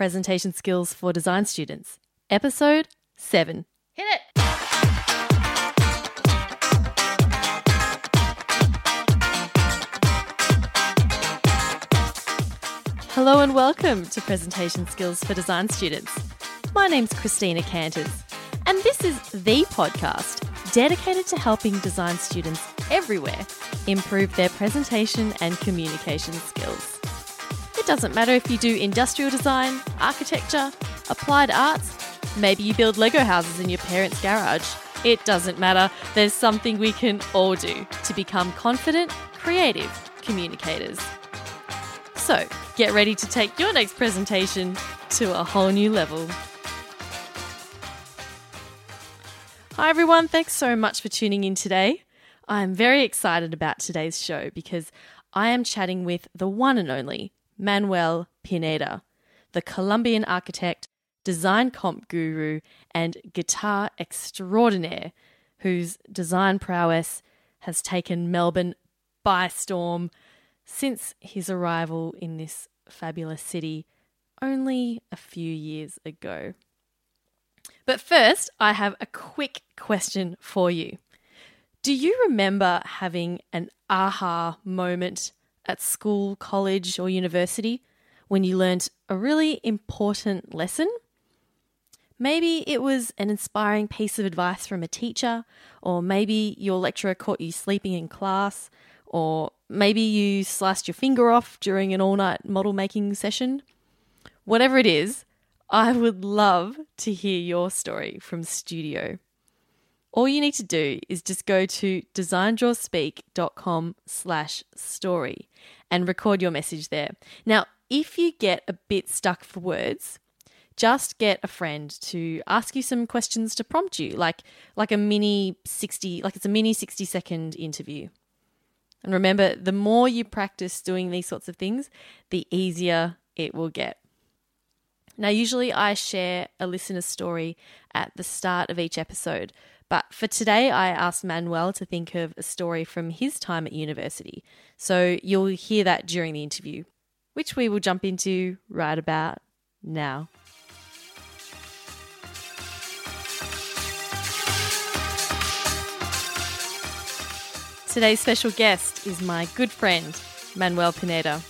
Presentation Skills for Design Students, Episode 7. Hit it! Hello and welcome to Presentation Skills for Design Students. My name's Christina Canters, and this is the podcast dedicated to helping design students everywhere improve their presentation and communication skills. Doesn't matter if you do industrial design, architecture, applied arts, maybe you build Lego houses in your parents' garage. It doesn't matter, there's something we can all do to become confident, creative communicators. So, get ready to take your next presentation to a whole new level. Hi, everyone. Thanks so much for tuning in today. I'm very excited about today's show because I am chatting with the one and only Manuel Pineda, the Colombian architect, design comp guru, and guitar extraordinaire whose design prowess has taken Melbourne by storm since his arrival in this fabulous city only a few years ago. But first, I have a quick question for you. Do you remember having an aha moment at school, college, or university when you learnt a really important lesson? Maybe it was an inspiring piece of advice from a teacher, or maybe your lecturer caught you sleeping in class, or maybe you sliced your finger off during an all night model making session. Whatever it is, I would love to hear your story from studio. All you need to do is just go to designdrawspeak.com slash story and record your message there. Now, if you get a bit stuck for words, just get a friend to ask you some questions to prompt you, like like a mini 60, like it's a mini 60 second interview. And remember, the more you practice doing these sorts of things, the easier it will get. Now, usually I share a listener story at the start of each episode, but for today I asked Manuel to think of a story from his time at university. So you'll hear that during the interview, which we will jump into right about now. Today's special guest is my good friend, Manuel Pineda.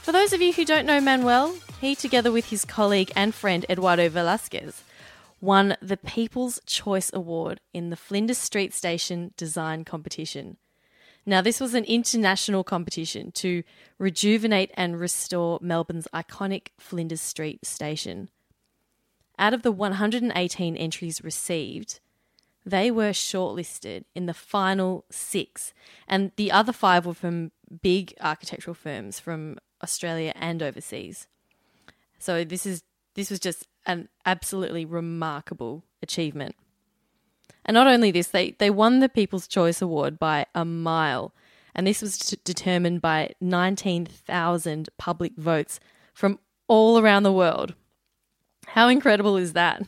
For those of you who don't know Manuel, he, together with his colleague and friend Eduardo Velasquez, won the People's Choice Award in the Flinders Street Station Design Competition. Now, this was an international competition to rejuvenate and restore Melbourne's iconic Flinders Street station. Out of the 118 entries received, they were shortlisted in the final six, and the other five were from big architectural firms from Australia and overseas. So this is this was just an absolutely remarkable achievement. And not only this, they, they won the People's Choice Award by a mile, and this was t- determined by 19,000 public votes from all around the world. How incredible is that?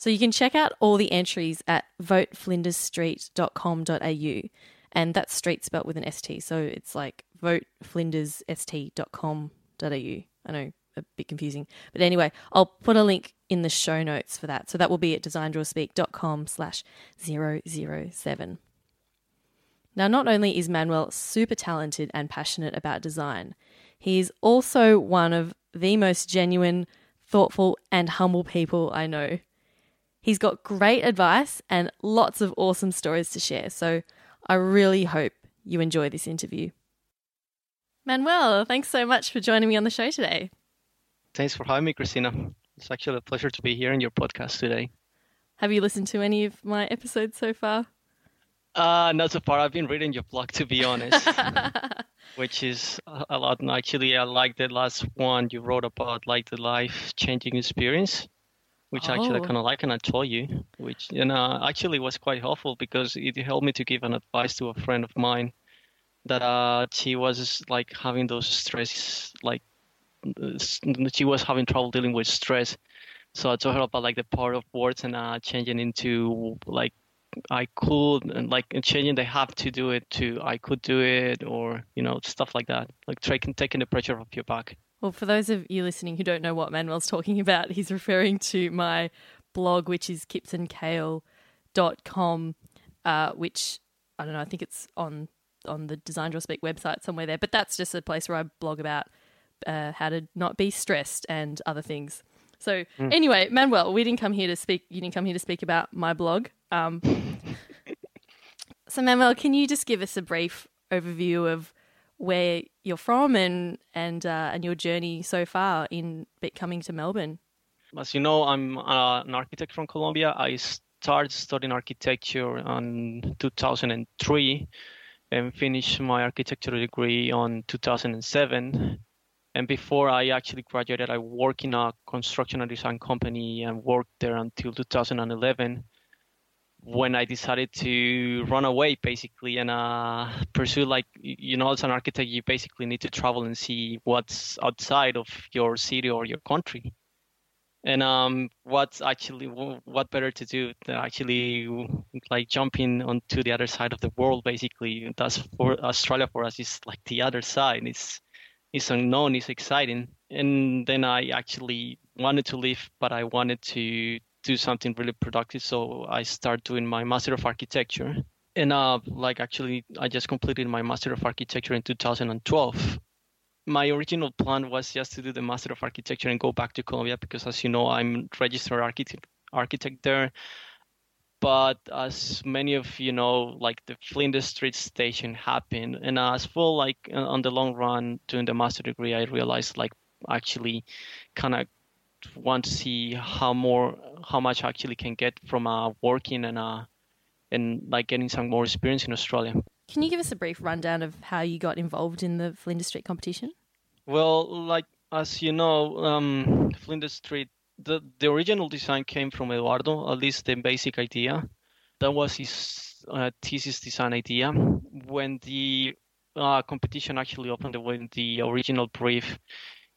So you can check out all the entries at voteflindersstreet.com.au. And that's street spelt with an ST. So it's like voteflindersst.com.au. I know, a bit confusing. But anyway, I'll put a link in the show notes for that. So that will be at designdrawspeak.com slash 007. Now, not only is Manuel super talented and passionate about design, he is also one of the most genuine, thoughtful, and humble people I know. He's got great advice and lots of awesome stories to share, so I really hope you enjoy this interview. Manuel, thanks so much for joining me on the show today. Thanks for having me, Christina. It's actually a pleasure to be here in your podcast today. Have you listened to any of my episodes so far? Uh, not so far. I've been reading your blog, to be honest, which is a lot. And actually, I like the last one you wrote about, like the life-changing experience which oh. actually I kind of like, and I told you, which you know actually was quite helpful because it helped me to give an advice to a friend of mine that uh, she was like having those stress, like she was having trouble dealing with stress. So I told her about like the power of words and uh, changing into like I could and like changing they have to do it to I could do it or you know stuff like that, like taking taking the pressure off your back. Well, for those of you listening who don't know what Manuel's talking about, he's referring to my blog, which is kipsandkale.com, uh, which I don't know, I think it's on on the Design Draw Speak website somewhere there. But that's just a place where I blog about uh, how to not be stressed and other things. So mm. anyway, Manuel, we didn't come here to speak. You didn't come here to speak about my blog. Um, so Manuel, can you just give us a brief overview of where you're from and and uh, and your journey so far in coming to Melbourne? As you know, I'm uh, an architect from Colombia. I started studying architecture in 2003 and finished my architecture degree on 2007 and before I actually graduated, I worked in a construction and design company and worked there until 2011 when I decided to run away basically and uh, pursue like you know as an architect you basically need to travel and see what's outside of your city or your country. And um what's actually what better to do than actually like jumping onto the other side of the world basically. That's for Australia for us is like the other side. It's it's unknown, it's exciting. And then I actually wanted to leave, but I wanted to do something really productive. So I started doing my Master of Architecture. And uh, like actually, I just completed my Master of Architecture in 2012. My original plan was just to do the Master of Architecture and go back to Colombia because, as you know, I'm registered architect architect there but as many of you know like the flinders street station happened and as well like uh, on the long run during the master degree i realized like actually kind of want to see how more how much I actually can get from uh, working and uh and like getting some more experience in australia. Can you give us a brief rundown of how you got involved in the flinders street competition? Well like as you know um flinders street the the original design came from Eduardo, at least the basic idea. That was his uh, thesis design idea. When the uh, competition actually opened, when the original brief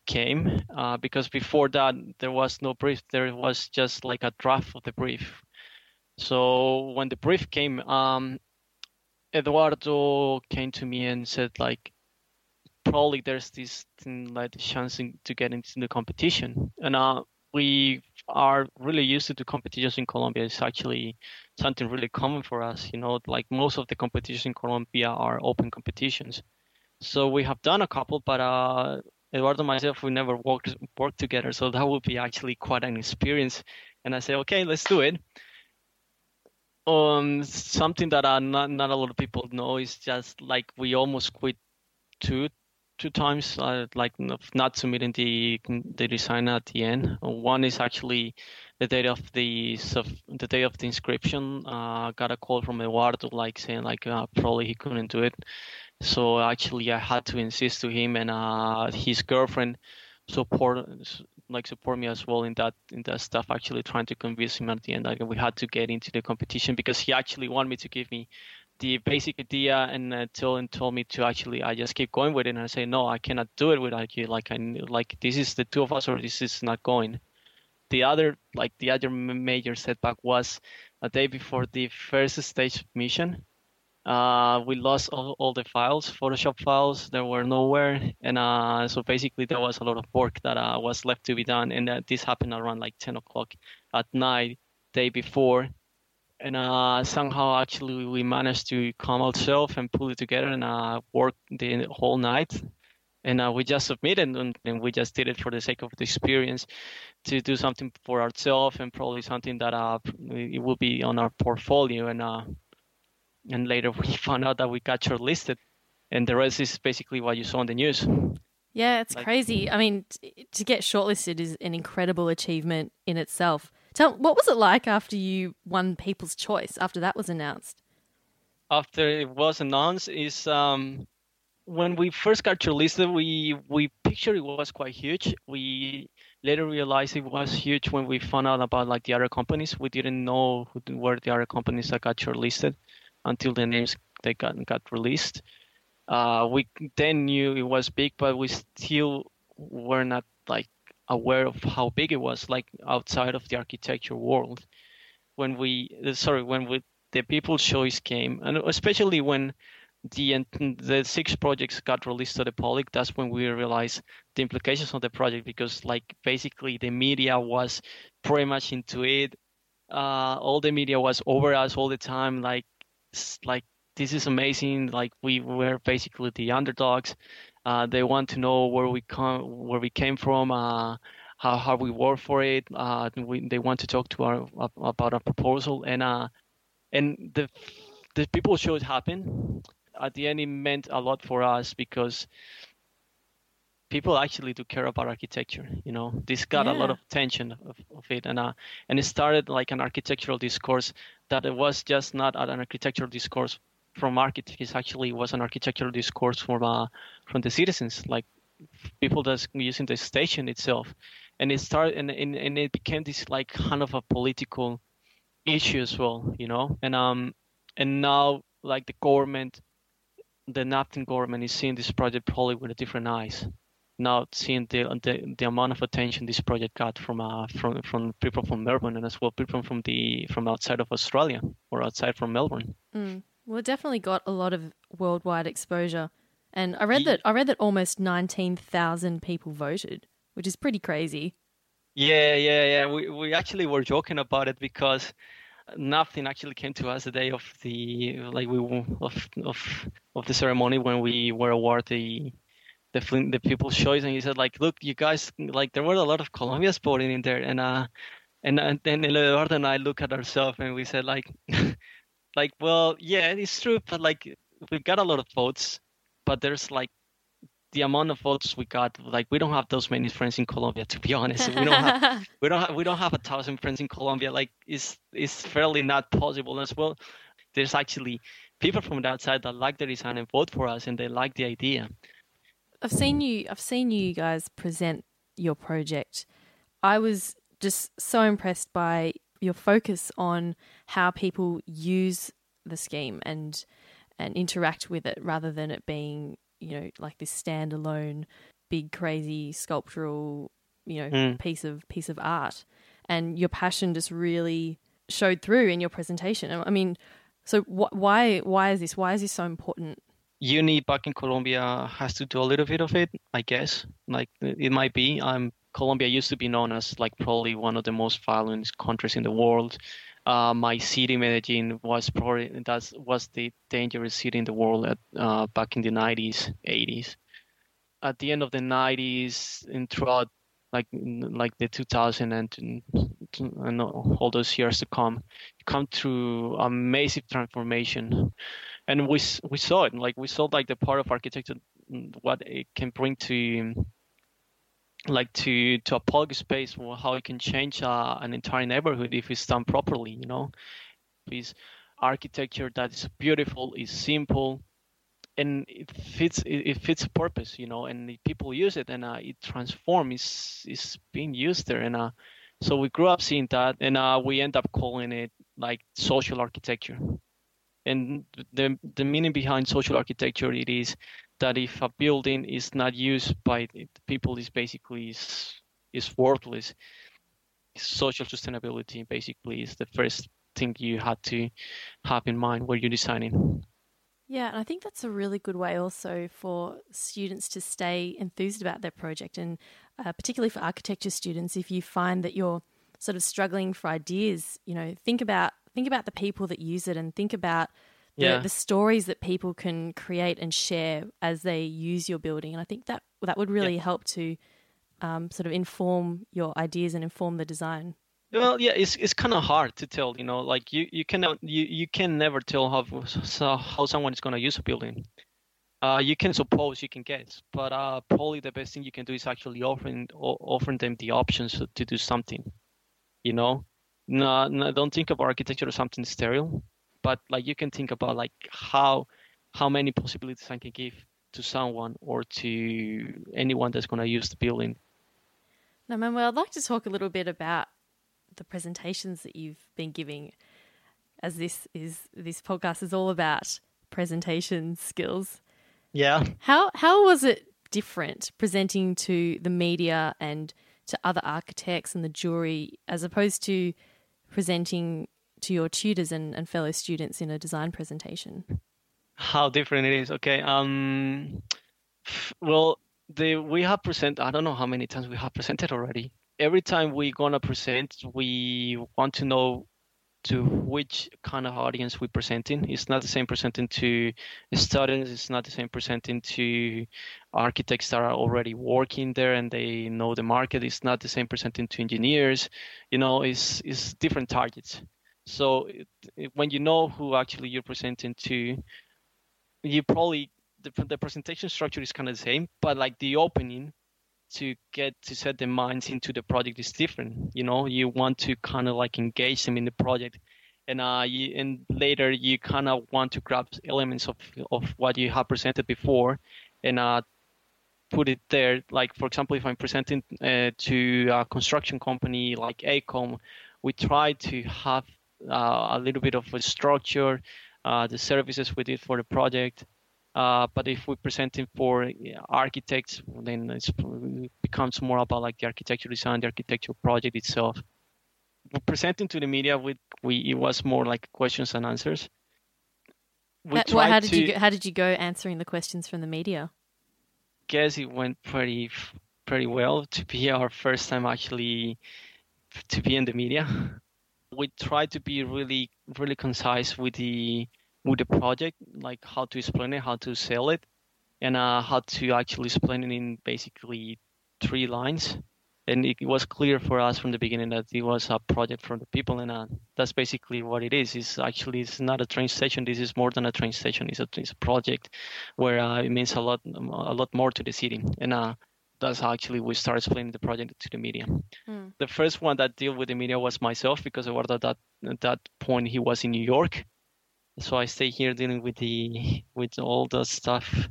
came, uh, because before that there was no brief, there was just like a draft of the brief. So when the brief came, um, Eduardo came to me and said like, probably there's this like chance to get into the competition, and uh, we are really used to competitions in Colombia. It's actually something really common for us. You know, like most of the competitions in Colombia are open competitions. So we have done a couple, but uh, Eduardo and myself, we never worked worked together. So that would be actually quite an experience. And I say, okay, let's do it. Um, something that uh, not not a lot of people know is just like we almost quit two two times, uh, like not submitting the the design at the end. One is actually the day of the the day of the inscription. Uh, got a call from Eduardo, like saying like uh, probably he couldn't do it. So actually, I had to insist to him and uh, his girlfriend support like support me as well in that in that stuff. Actually, trying to convince him at the end like, we had to get into the competition because he actually wanted me to give me the basic idea and uh, told told me to actually I just keep going with it and I say no I cannot do it without you like I like this is the two of us or this is not going. The other like the other major setback was a day before the first stage mission. Uh, we lost all, all the files, Photoshop files. They were nowhere, and uh, so basically there was a lot of work that uh, was left to be done. And uh, this happened around like 10 o'clock at night, day before and uh, somehow actually we managed to come ourselves and pull it together and uh, work the whole night. And uh, we just submitted and, and, we just did it for the sake of the experience to do something for ourselves and probably something that uh, it will be on our portfolio and uh, and later we found out that we got shortlisted. And the rest is basically what you saw on the news. Yeah it's like, crazy. I mean t- to get shortlisted is an incredible achievement in itself Tell what was it like after you won People's Choice? After that was announced. After it was announced, is um, when we first got shortlisted, we we pictured it was quite huge. We later realized it was huge when we found out about like the other companies. We didn't know who were the other companies that got shortlisted until the names they got got released. Uh, we then knew it was big, but we still were not like aware of how big it was, like outside of the architecture world. When we, sorry, when we, the People's Choice came, and especially when the the six projects got released to the public, that's when we realized the implications of the project because like basically the media was pretty much into it. Uh, all the media was over us all the time. Like like this is amazing. Like we were basically the underdogs. Uh, they want to know where we come, where we came from, uh, how how we work for it. Uh, we, they want to talk to our about our proposal, and uh, and the the people shows happen. At the end, it meant a lot for us because people actually do care about architecture. You know, this got yeah. a lot of attention of, of it, and uh, and it started like an architectural discourse that it was just not an architectural discourse from architects. Actually, was an architectural discourse from uh, from the citizens, like people that's using the station itself, and it started and, and and it became this like kind of a political issue as well. You know, and um and now like the government the Napthine government is seeing this project probably with a different eyes now seeing the, the, the amount of attention this project got from uh, from from people from Melbourne and as well people from the from outside of Australia or outside from Melbourne. Mm. Well, it definitely got a lot of worldwide exposure, and I read yeah. that I read that almost nineteen thousand people voted, which is pretty crazy. Yeah, yeah, yeah. We we actually were joking about it because nothing actually came to us the day of the like we of of of the ceremony when we were awarded the the the people's choice, and he said like, look, you guys, like there were a lot of Colombians voting in there, and uh, and and then Eduardo and I look at ourselves and we said like, like, well, yeah, it's true, but like we got a lot of votes, but there's like the amount of votes we got, like we don't have those many friends in Colombia, to be honest. We don't have we don't have we don't have a thousand friends in Colombia. Like it's it's fairly not possible as well. There's actually people from the outside that like the design and vote for us, and they like the idea. I've seen you. I've seen you guys present your project. I was just so impressed by your focus on how people use the scheme and and interact with it rather than it being you know like this standalone big crazy sculptural you know mm. piece of piece of art and your passion just really showed through in your presentation i mean so wh- why why is this why is this so important uni back in Colombia has to do a little bit of it, I guess. Like it might be. Um, Colombia used to be known as like probably one of the most violent countries in the world. Uh, my city, Medellin, was probably that was the dangerous city in the world at, uh, back in the 90s, 80s. At the end of the 90s and throughout like like the 2000 and, all those years to come, come through a massive transformation and we we saw it like we saw like the part of architecture what it can bring to like to to a public space how it can change uh, an entire neighborhood if it's done properly you know? Is architecture that is beautiful is simple and it fits it, it fits a purpose you know? And people use it and uh, it transforms is is being used there and uh, so we grew up seeing that and uh, we end up calling it like social architecture. And the the meaning behind social architecture it is that if a building is not used by people is basically is is worthless. Social sustainability basically is the first thing you had to have in mind when you're designing. Yeah and i think that's a really good way also for students to stay enthused about their project and uh, particularly for architecture students if you find that you're sort of struggling for ideas you know think about think about the people that use it and think about yeah. the stories that people can create and share as they use your building. And I think that that would really yeah. help to um, sort of inform your ideas and inform the design. Well, yeah, it's it's kind of hard to tell. You know, like you you cannot you you can never tell how how someone is going to use a building. Uh, you can suppose, you can guess, but uh, probably the best thing you can do is actually offering offering them the options to do something. You know, no, no, don't think of architecture as something sterile, but like you can think about like how how many possibilities I can give to someone or to anyone that's going to use the building. Now, Manuel, I'd like to talk a little bit about the presentations that you've been giving, as this is this podcast is all about presentation skills. Yeah. How how was it different presenting to the media and to other architects and the jury as opposed to presenting to your tutors and, and fellow students in a design presentation? How different it is. Okay. Um, well, the we have present. I don't know how many times we have presented already. Every time we're gonna present, we want to know to which kind of audience we're presenting. It's not the same presenting to students. It's not the same presenting to architects that are already working there and they know the market. It's not the same presenting to engineers. You know, it's it's different targets. So it, it, when you know who actually you're presenting to, you probably the, the presentation structure is kind of the same, but like the opening to get to set their minds into the project is different. You know, you want to kind of like engage them in the project, and uh, you, and later you kind of want to grab elements of of what you have presented before, and uh, put it there. Like for example, if I'm presenting uh, to a construction company like AECOM, we try to have a little bit of a structure, uh, the services we did for the project, uh, but if we're presenting for architects, then it becomes more about like the architecture design, the architecture project itself. We're presenting to the media with we it was more like questions and answers. We how, well, how did to, you go, how did you go answering the questions from the media? Guess it went pretty pretty well to be our first time actually to be in the media. We try to be really really concise with the with the project, like how to explain it, how to sell it, and uh, how to actually explain it in basically three lines. And it was clear for us from the beginning that it was a project for the people, and uh, that's basically what it is. It's actually it's not a train station. This is more than a train station. It's a, it's a project where uh, it means a lot a lot more to the city, and uh, that's how actually we start explaining the project to the media. Mm. The first one that deal with the media was myself because Eduardo at that at that point he was in New York, so I stay here dealing with the with all the stuff.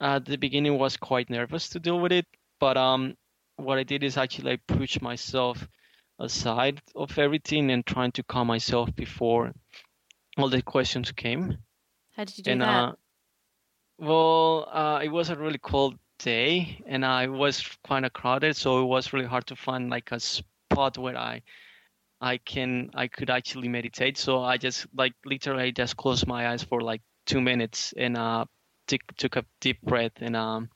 At the beginning, was quite nervous to deal with it, but um, what I did is actually I pushed myself aside of everything and trying to calm myself before all the questions came. How did you do and, that? Uh, well, uh, it was a really cold day, and I was kind of crowded, so it was really hard to find like a spot where I I can I could actually meditate. So I just like literally just closed my eyes for like two minutes and uh took took a deep breath and um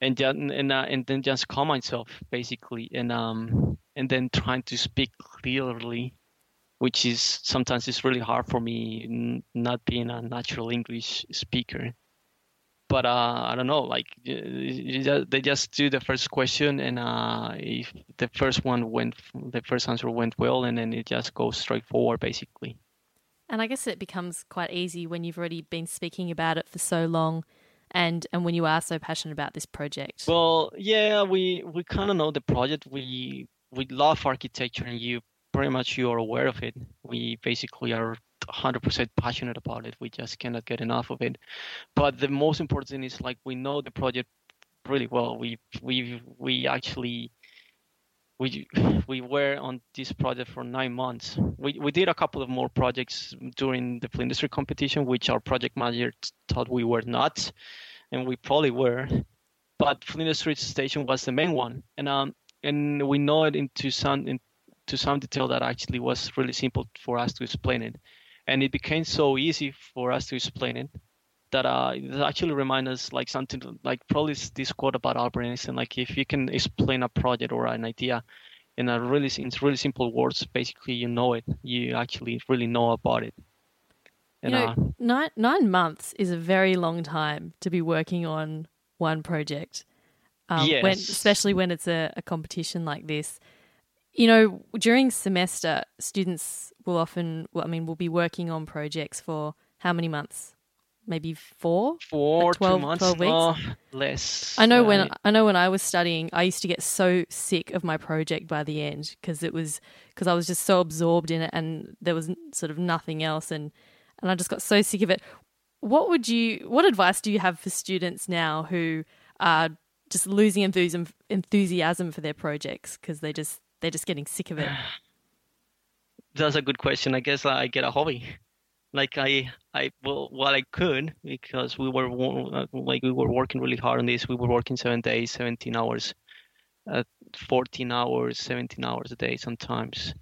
and then and uh, and then just calm myself basically and um and then trying to speak clearly which is sometimes it's really hard for me not being a natural english speaker but uh, I don't know. Like they just do the first question, and uh, if the first one went, the first answer went well, and then it just goes straight forward, basically. And I guess it becomes quite easy when you've already been speaking about it for so long, and and when you are so passionate about this project. Well, yeah, we we kind of know the project. We we love architecture, and you pretty much you are aware of it. We basically are 100% passionate about it. We just cannot get enough of it. But the most important thing is like we know the project really well. We we we actually we we were on this project for nine months. We we did a couple of more projects during the Flinders Street competition, which our project manager thought we were not, and we probably were. But Flinders Street station was the main one, and um and we know it into some into some detail that actually was really simple for us to explain it and it became so easy for us to explain it that uh, it actually reminds us like something like probably this quote about Albert Einstein, like if you can explain a project or an idea in a really in really simple words, basically you know it, you actually really know about it. And, you know, uh, nine nine months is a very long time to be working on one project. Um, yes. When, especially when it's a, a competition like this. You know, during semester, students will often, well, I mean, will be working on projects for how many months? Maybe four, four, like 12, two months, 12 weeks, oh, less. I know when I know when I was studying, I used to get so sick of my project by the end because it was because I was just so absorbed in it, and there was sort of nothing else, and and I just got so sick of it. What would you? What advice do you have for students now who are just losing enthusiasm enthusiasm for their projects because they just they're just getting sick of it? That's a good question. I guess I get a hobby. Like I, I well, what I could because we were like we were working really hard on this. We were working seven days, seventeen hours, uh, fourteen hours, seventeen hours a day sometimes,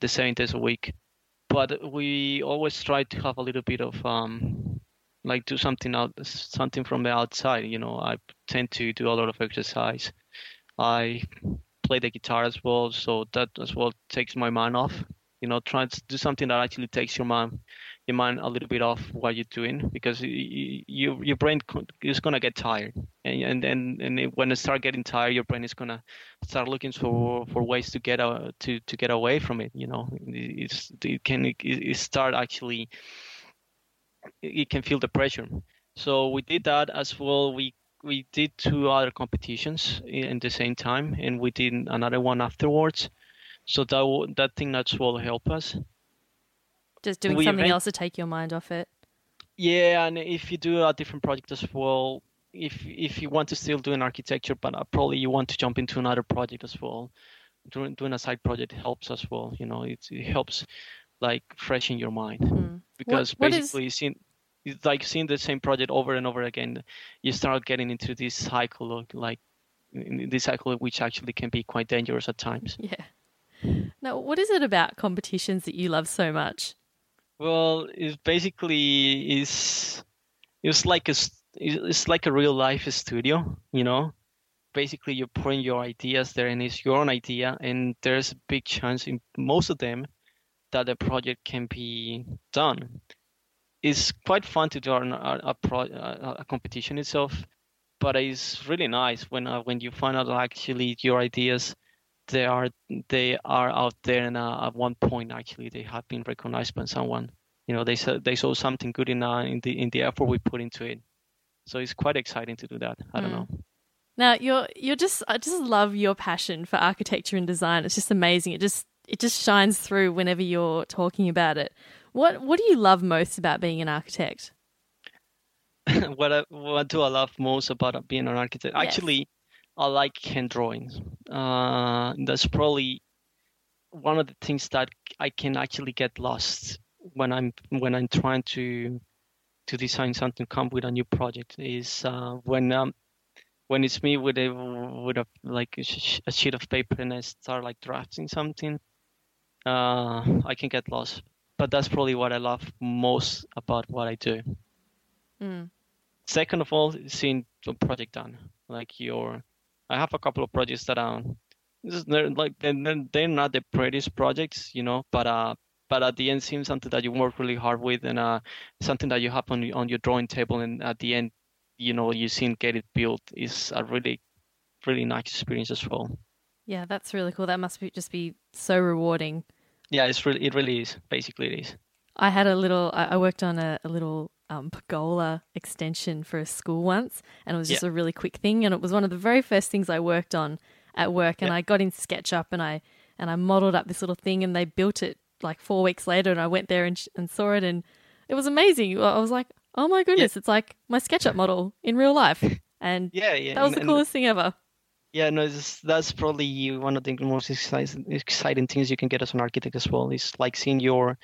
the seven days a week. But we always try to have a little bit of um, like do something out something from the outside you know i tend to do a lot of exercise i play the guitar as well so that as well takes my mind off you know try to do something that actually takes your mind your mind a little bit off what you're doing because you, you your brain is gonna get tired and and and, and it, when it start getting tired your brain is gonna start looking for for ways to get uh, to to get away from it you know? It's it can it start actually it can feel the pressure. So we did that as well. We we did two other competitions in the same time and we did another one afterwards. So that that thing as will help us. Just doing we something event- else to take your mind off it. Yeah and if you do a different project as well if if you want to still do an architecture but uh, probably you want to jump into another project as well. Doing, doing a side project helps as well you know it, it helps like freshen your mind. Mm. because what, what basically is... it's like seeing the same project over and over again you start getting into this cycle of like this cycle which actually can be quite dangerous at times. Yeah. Now what is it about competitions that you love so much? Well it's basically is it's like a it's like a real life studio you know? Basically you're putting your ideas there and it's your own idea and there's a big chance in most of them that the project can be done it's quite fun to do a, a, pro, a, competition itself, but it's really nice when uh, when you find out actually your ideas they are they are out there and uh, at one point actually they have been recognized by someone. You know they saw they saw something good in uh, in the in the effort we put into it. So it's quite exciting to do that. I don't mm. know. Now you're you're just I just love your passion for architecture and design. It's just amazing. It just it just shines through whenever you're talking about it. What What do you love most about being an architect? what I, What do I love most about being an architect? Yes. Actually, I like hand drawings. Uh, that's probably one of the things that I can actually get lost when I'm when I'm trying to to design something, come with a new project. Is uh, when um, when it's me with a with a like a, sheet of paper and I start like drafting something, uh, I can get lost but that's probably what I love most about what I do. Mm. Second of all, seeing the project done. Like your, I have a couple of projects that are, they're like they're, they're not the prettiest projects, you know, but uh, but at the end seems something that you work really hard with and uh, something that you have on on your drawing table, and at the end, you know, you see get it built is a really, really nice experience as well. Yeah, that's really cool. That must be just be so rewarding yeah, it's really it really is. Basically, it is. I had a little. I worked on a, a little um, pergola extension for a school once, and it was just yeah. a really quick thing. And it was one of the very first things I worked on at work. And yeah. I got in SketchUp and I and I modeled up this little thing, and they built it like four weeks later. And I went there and and saw it, and it was amazing. I was like, oh my goodness, yeah. it's like my SketchUp model in real life. And yeah, yeah, that was and, the coolest thing ever. Yeah, no, that's probably one of the most exciting things you can get as an architect as well. Is like seeing your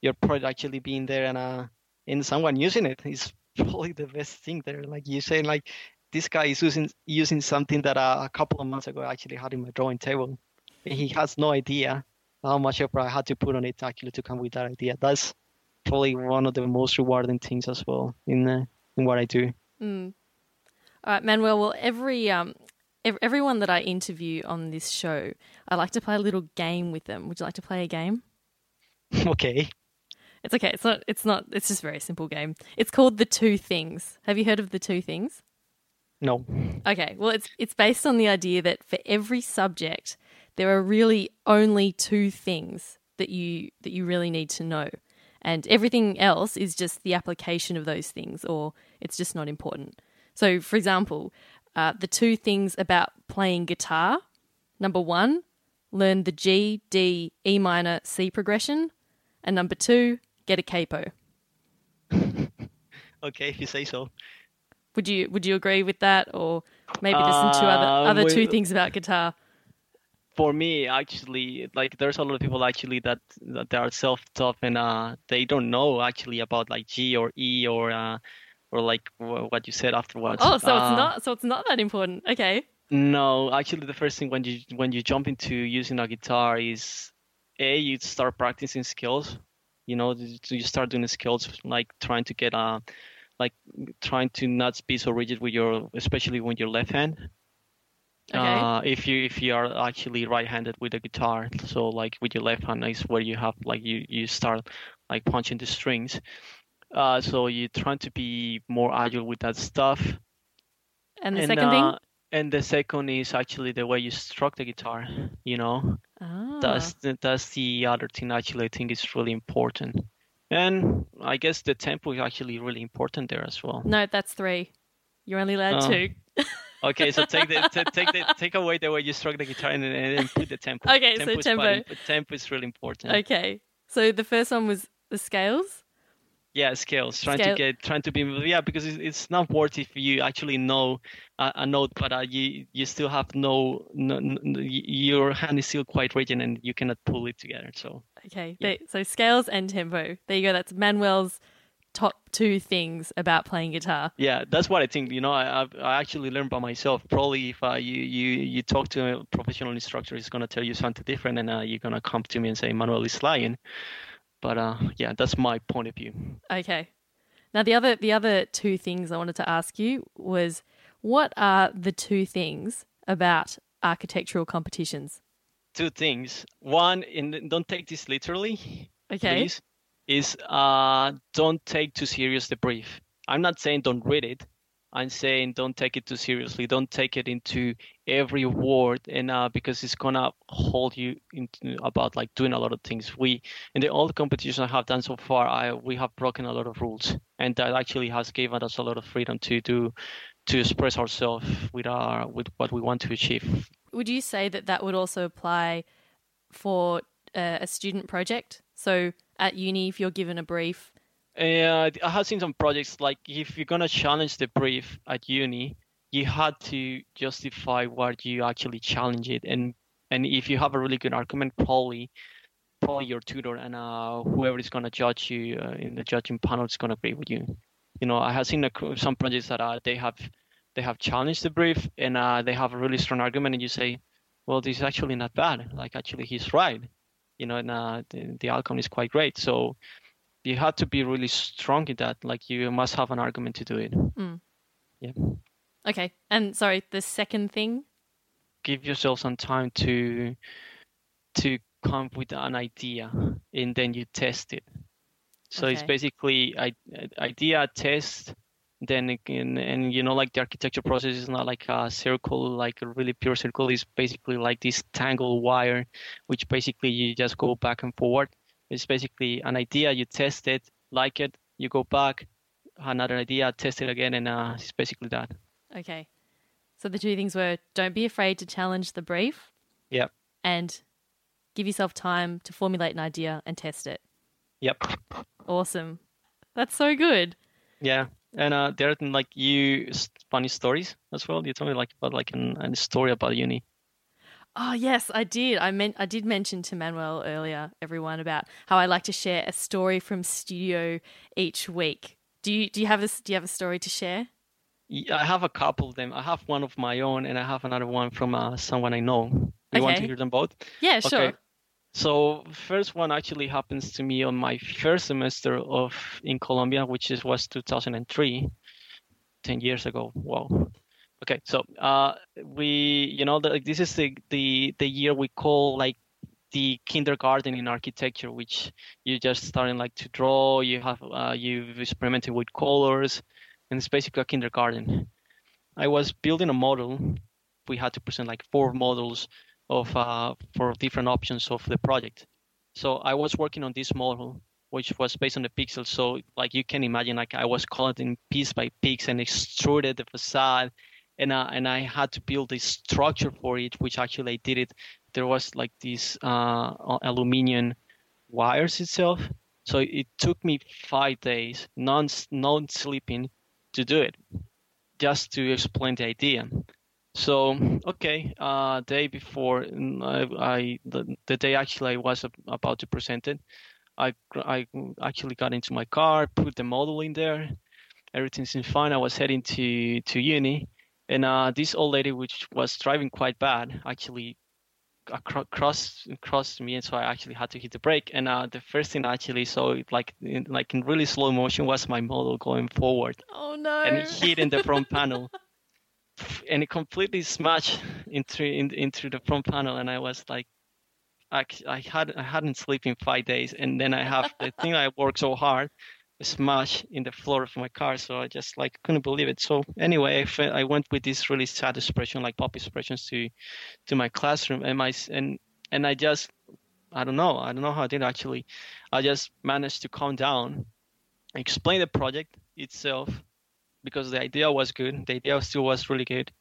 your product actually being there and uh and someone using it is probably the best thing there. Like you say, like this guy is using using something that uh, a couple of months ago I actually had in my drawing table. He has no idea how much effort I had to put on it actually to come with that idea. That's probably one of the most rewarding things as well in uh, in what I do. Mm. All right, Manuel. Well, every um, everyone that I interview on this show, I like to play a little game with them. Would you like to play a game? Okay. It's okay. It's not. It's not. It's just a very simple game. It's called the Two Things. Have you heard of the Two Things? No. Okay. Well, it's it's based on the idea that for every subject, there are really only two things that you that you really need to know, and everything else is just the application of those things, or it's just not important. So, for example, uh, the two things about playing guitar. Number one, learn the G, D, E minor, C progression. And number two, get a capo. okay, if you say so. Would you would you agree with that, or maybe there's some two other uh, other two things about guitar? For me, actually, like there's a lot of people actually that that they are self-taught and uh, they don't know actually about like G or E or uh, or like what you said afterwards. Oh, so uh, it's not so it's not that important. Okay. No, actually, the first thing when you when you jump into using a guitar is a you start practicing skills. You know, you start doing skills like trying to get a like trying to not be so rigid with your, especially with you're left hand. Okay. Uh, if you if you are actually right-handed with the guitar, so like with your left hand is where you have like you you start like punching the strings. Uh, so you're trying to be more agile with that stuff. and the and, second thing? uh, and the second is actually the way you struck the guitar. You know, Ah. that's the, that's the other thing actually I think is really important. And I guess the tempo is actually really important there as well. No, that's three. You're only allowed Oh. two. Okay, so take the t- take the take away the way you struck the guitar and then and put the tempo. Okay, so tempo is tempo. tempo is really important. Okay. So the first one was the scales. Yeah, scales. Trying Scale- to get, trying to be, yeah, because it's, it's not worth if you actually know a, a note, but uh, you you still have no, no, no, your hand is still quite rigid and you cannot pull it together. So Okay. Yeah. So scales and tempo. There you go. That's Manuel's top two things about playing guitar. yeah, that's what I think. You know, I I've, I actually learned by myself. Probably if uh, you you you talk to a professional instructor, he's gonna tell you something different, and uh, you're gonna come to me and say Manuel is lying. But uh, yeah, that's my point of view. Okay. Now the other the other two things I wanted to ask you was what are the two things about architectural competitions? Two things. One, and don't take this literally. Okay. please, is uh, don't take too serious the brief. I'm not saying don't read it. I'm saying don't take it too seriously. Don't take it into every word, and uh, because it's gonna hold you into about like doing a lot of things. We in the all the competitions I have done so far, I we have broken a lot of rules, and that actually has given us a lot of freedom to do to express ourselves with our with what we want to achieve. Would you say that that would also apply for uh, a student project? So at uni, if you're given a brief, Uh, I have seen some projects like if you're gonna challenge the brief at uni, you had to justify what you actually challenge it, and and if you have a really good argument, probably probably your tutor and uh, whoever is gonna judge you uh, in the judging panel is gonna agree with you. You know, I have seen a, some projects that uh, they have they have challenged the brief and uh, they have a really strong argument, and you say, well, this is actually not bad. Like actually, he's right. You know, and uh, the, the outcome is quite great. So you had to be really strong in that. Like you must have an argument to do it. Okay. And sorry, the second thing. Give yourself some time to to come with an idea, and then you test it. So it's basically idea test. Then again, and you know, like the architecture process is not like a circle, like a really pure circle. It's basically like this tangled wire, which basically you just go back and forward. It's basically an idea. You test it, like it, you go back, another idea, test it again, and uh, it's basically that. Okay. So the two things were don't be afraid to challenge the brief Yep. and give yourself time to formulate an idea and test it. Yep. Awesome. That's so good. Yeah. And uh, there are like you funny stories as well. You told me like about like an, an story about uni. Oh yes, I did. I meant I did mention to Manuel earlier, everyone, about how I like to share a story from studio each week. Do you do you have a do you have a story to share? I have a couple of them. I have one of my own, and I have another one from uh, someone I know. You want to hear them both? Yeah, sure. Okay. So first one actually happens to me on my first semester of in Colombia, which is was 2003, 10 years ago. Wow. Okay, so uh, we, you know, the, this is the, the the year we call like the kindergarten in architecture, which you just starting like to draw. You have uh, you've experimented with colors, and it's basically a kindergarten. I was building a model. We had to present like four models of uh, for different options of the project. So I was working on this model, which was based on the pixels. So like you can imagine, like I was cutting piece by piece and extruded the facade, and uh, and I had to build a structure for it, which actually I did it. There was like these uh, aluminum wires itself. So it took me five days, non non sleeping, to do it, just to explain the idea. So okay, uh, day before I, I the, the day actually I was about to present it, I I actually got into my car, put the model in there, everything seemed fine. I was heading to to uni, and uh, this old lady, which was driving quite bad, actually crossed crossed me, and so I actually had to hit the brake. And uh, the first thing I actually saw, like in, like in really slow motion, was my model going forward, Oh no. and it hit in the front panel, and it completely smashed into in, into the front panel. And I was like, I, I had I hadn't slept in five days, and then I have the thing I worked so hard smash in the floor of my car. So I just like couldn't believe it. So anyway, I, fe- I went with this really sad expression, like pop expressions, to to my classroom, and my and and I just I don't know I don't know how I did actually. I just managed to calm down, explain the project itself, because the idea was good. The idea still was really good.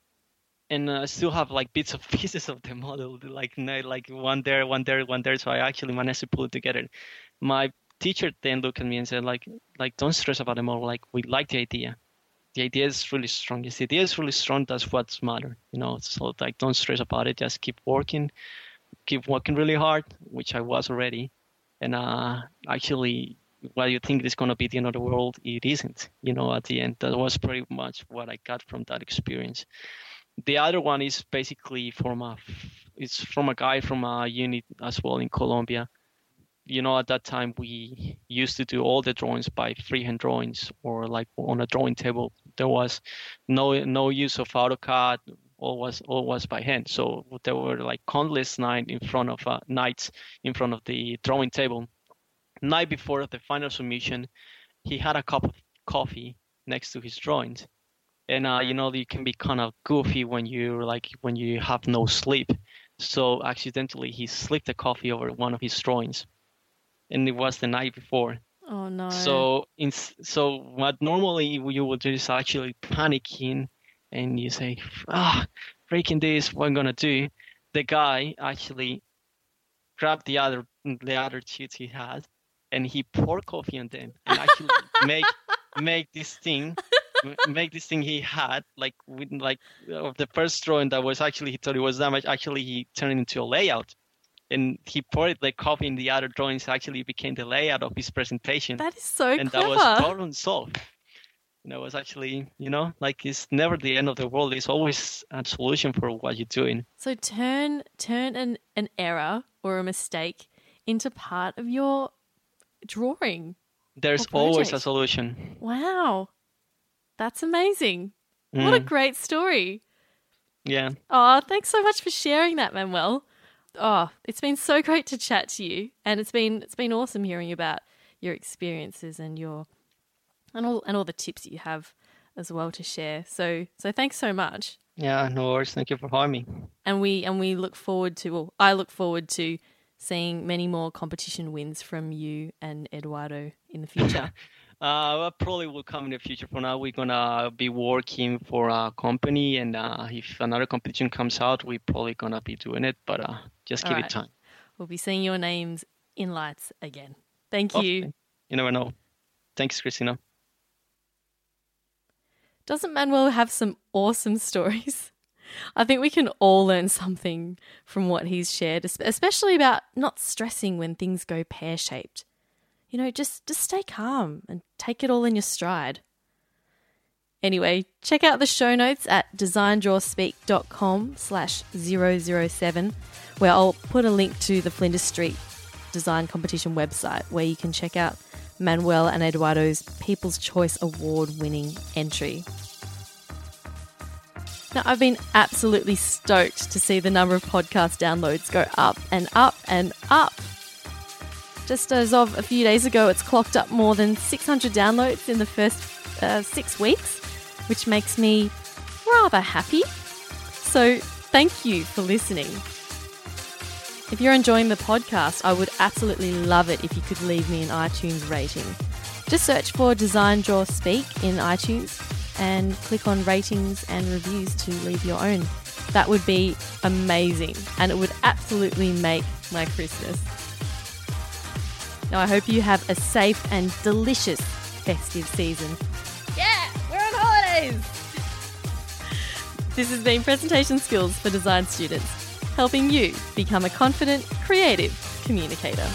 And uh, I still have like bits of pieces of the model, like like one there, one there, one there. So I actually managed to pull it together. My teacher then looked at me and said, like, like don't stress about the model. Like we like the idea. The idea is really strong. If the idea is really strong, that's what's matter. You know, so like don't stress about it. Just keep working, keep working really hard, which I was already. And uh, actually, what you think is gonna be the end of the world, it isn't. You know, at the end, that was pretty much what I got from that experience. The other one is basically from a, it's from a guy from a unit as well in Colombia you know at that time we used to do all the drawings by freehand drawings or like on a drawing table. There was no no use of AutoCAD all was all was by hand. So there were like countless night in front of uh, nights in front of the drawing table. Night before the final submission he had a cup of coffee next to his drawings. And uh, you know you can be kind of goofy when you like when you have no sleep. So accidentally he slipped the coffee over one of his drawings and it was the night before. oh no. So in so what normally you would do is actually panicking, and you say, ah, breaking this, what I'm gonna do. The guy actually grabbed the other the other cheats he had, and he poured coffee on them, and actually make make this thing make this thing he had like with like of the first drawing that was actually he thought it was damaged actually he turned it into a layout and he coffee in the other drawings actually became the layout of his presentation that is so and clever. that was problem solved and that was actually you know like it's never the end of the world it's always a solution for what you're doing So turn turn an, an error or a mistake into part of your drawing. there's always a solution Wow. That's amazing. What a Mm, great story. yeah Oh, thanks so much for sharing that, Manuel. Oh, it's been so great to chat to you, and it's been it's been awesome hearing about your experiences and your and all and all the tips you have as well to share. So so thanks so much, yeah no worries thank you for having me and we and we look forward to well, I look forward to seeing many more competition wins from you and Eduardo in the future. Uh, probably will come in the future. For now, we're gonna be working for a company, and uh, if another competition comes out, we're probably gonna be doing it. But uh, just give Alright. it time. we'll be seeing your names in lights again. Thank Hopefully. you. You never know. Thanks, Christina. Doesn't Manuel have some awesome stories? I think we can all learn something from what he's shared, especially about not stressing when things go pear shaped. You know, just just stay calm and take it all in your stride. Anyway, check out the show notes at designdrawspeak.com slash 007, where I'll put a link to the Flinders Street Design Competition website, where you can check out Manuel and Eduardo's People's Choice Award winning entry. Now, I've been absolutely stoked to see the number of podcast downloads go up and up and up. Just as of a few days ago, it's clocked up more than 600 downloads in the first uh, six weeks, which makes me rather happy. So, thank you for listening. If you're enjoying the podcast, I would absolutely love it if you could leave me an iTunes rating. Just search for Design Draw Speak in iTunes and click on ratings and reviews to leave your own. That would be amazing and it would absolutely make my Christmas. Now, I hope you have a safe and delicious festive season. Yeah, we're on holidays! This has been Presentation Skills for Design Students, helping you become a confident, creative communicator.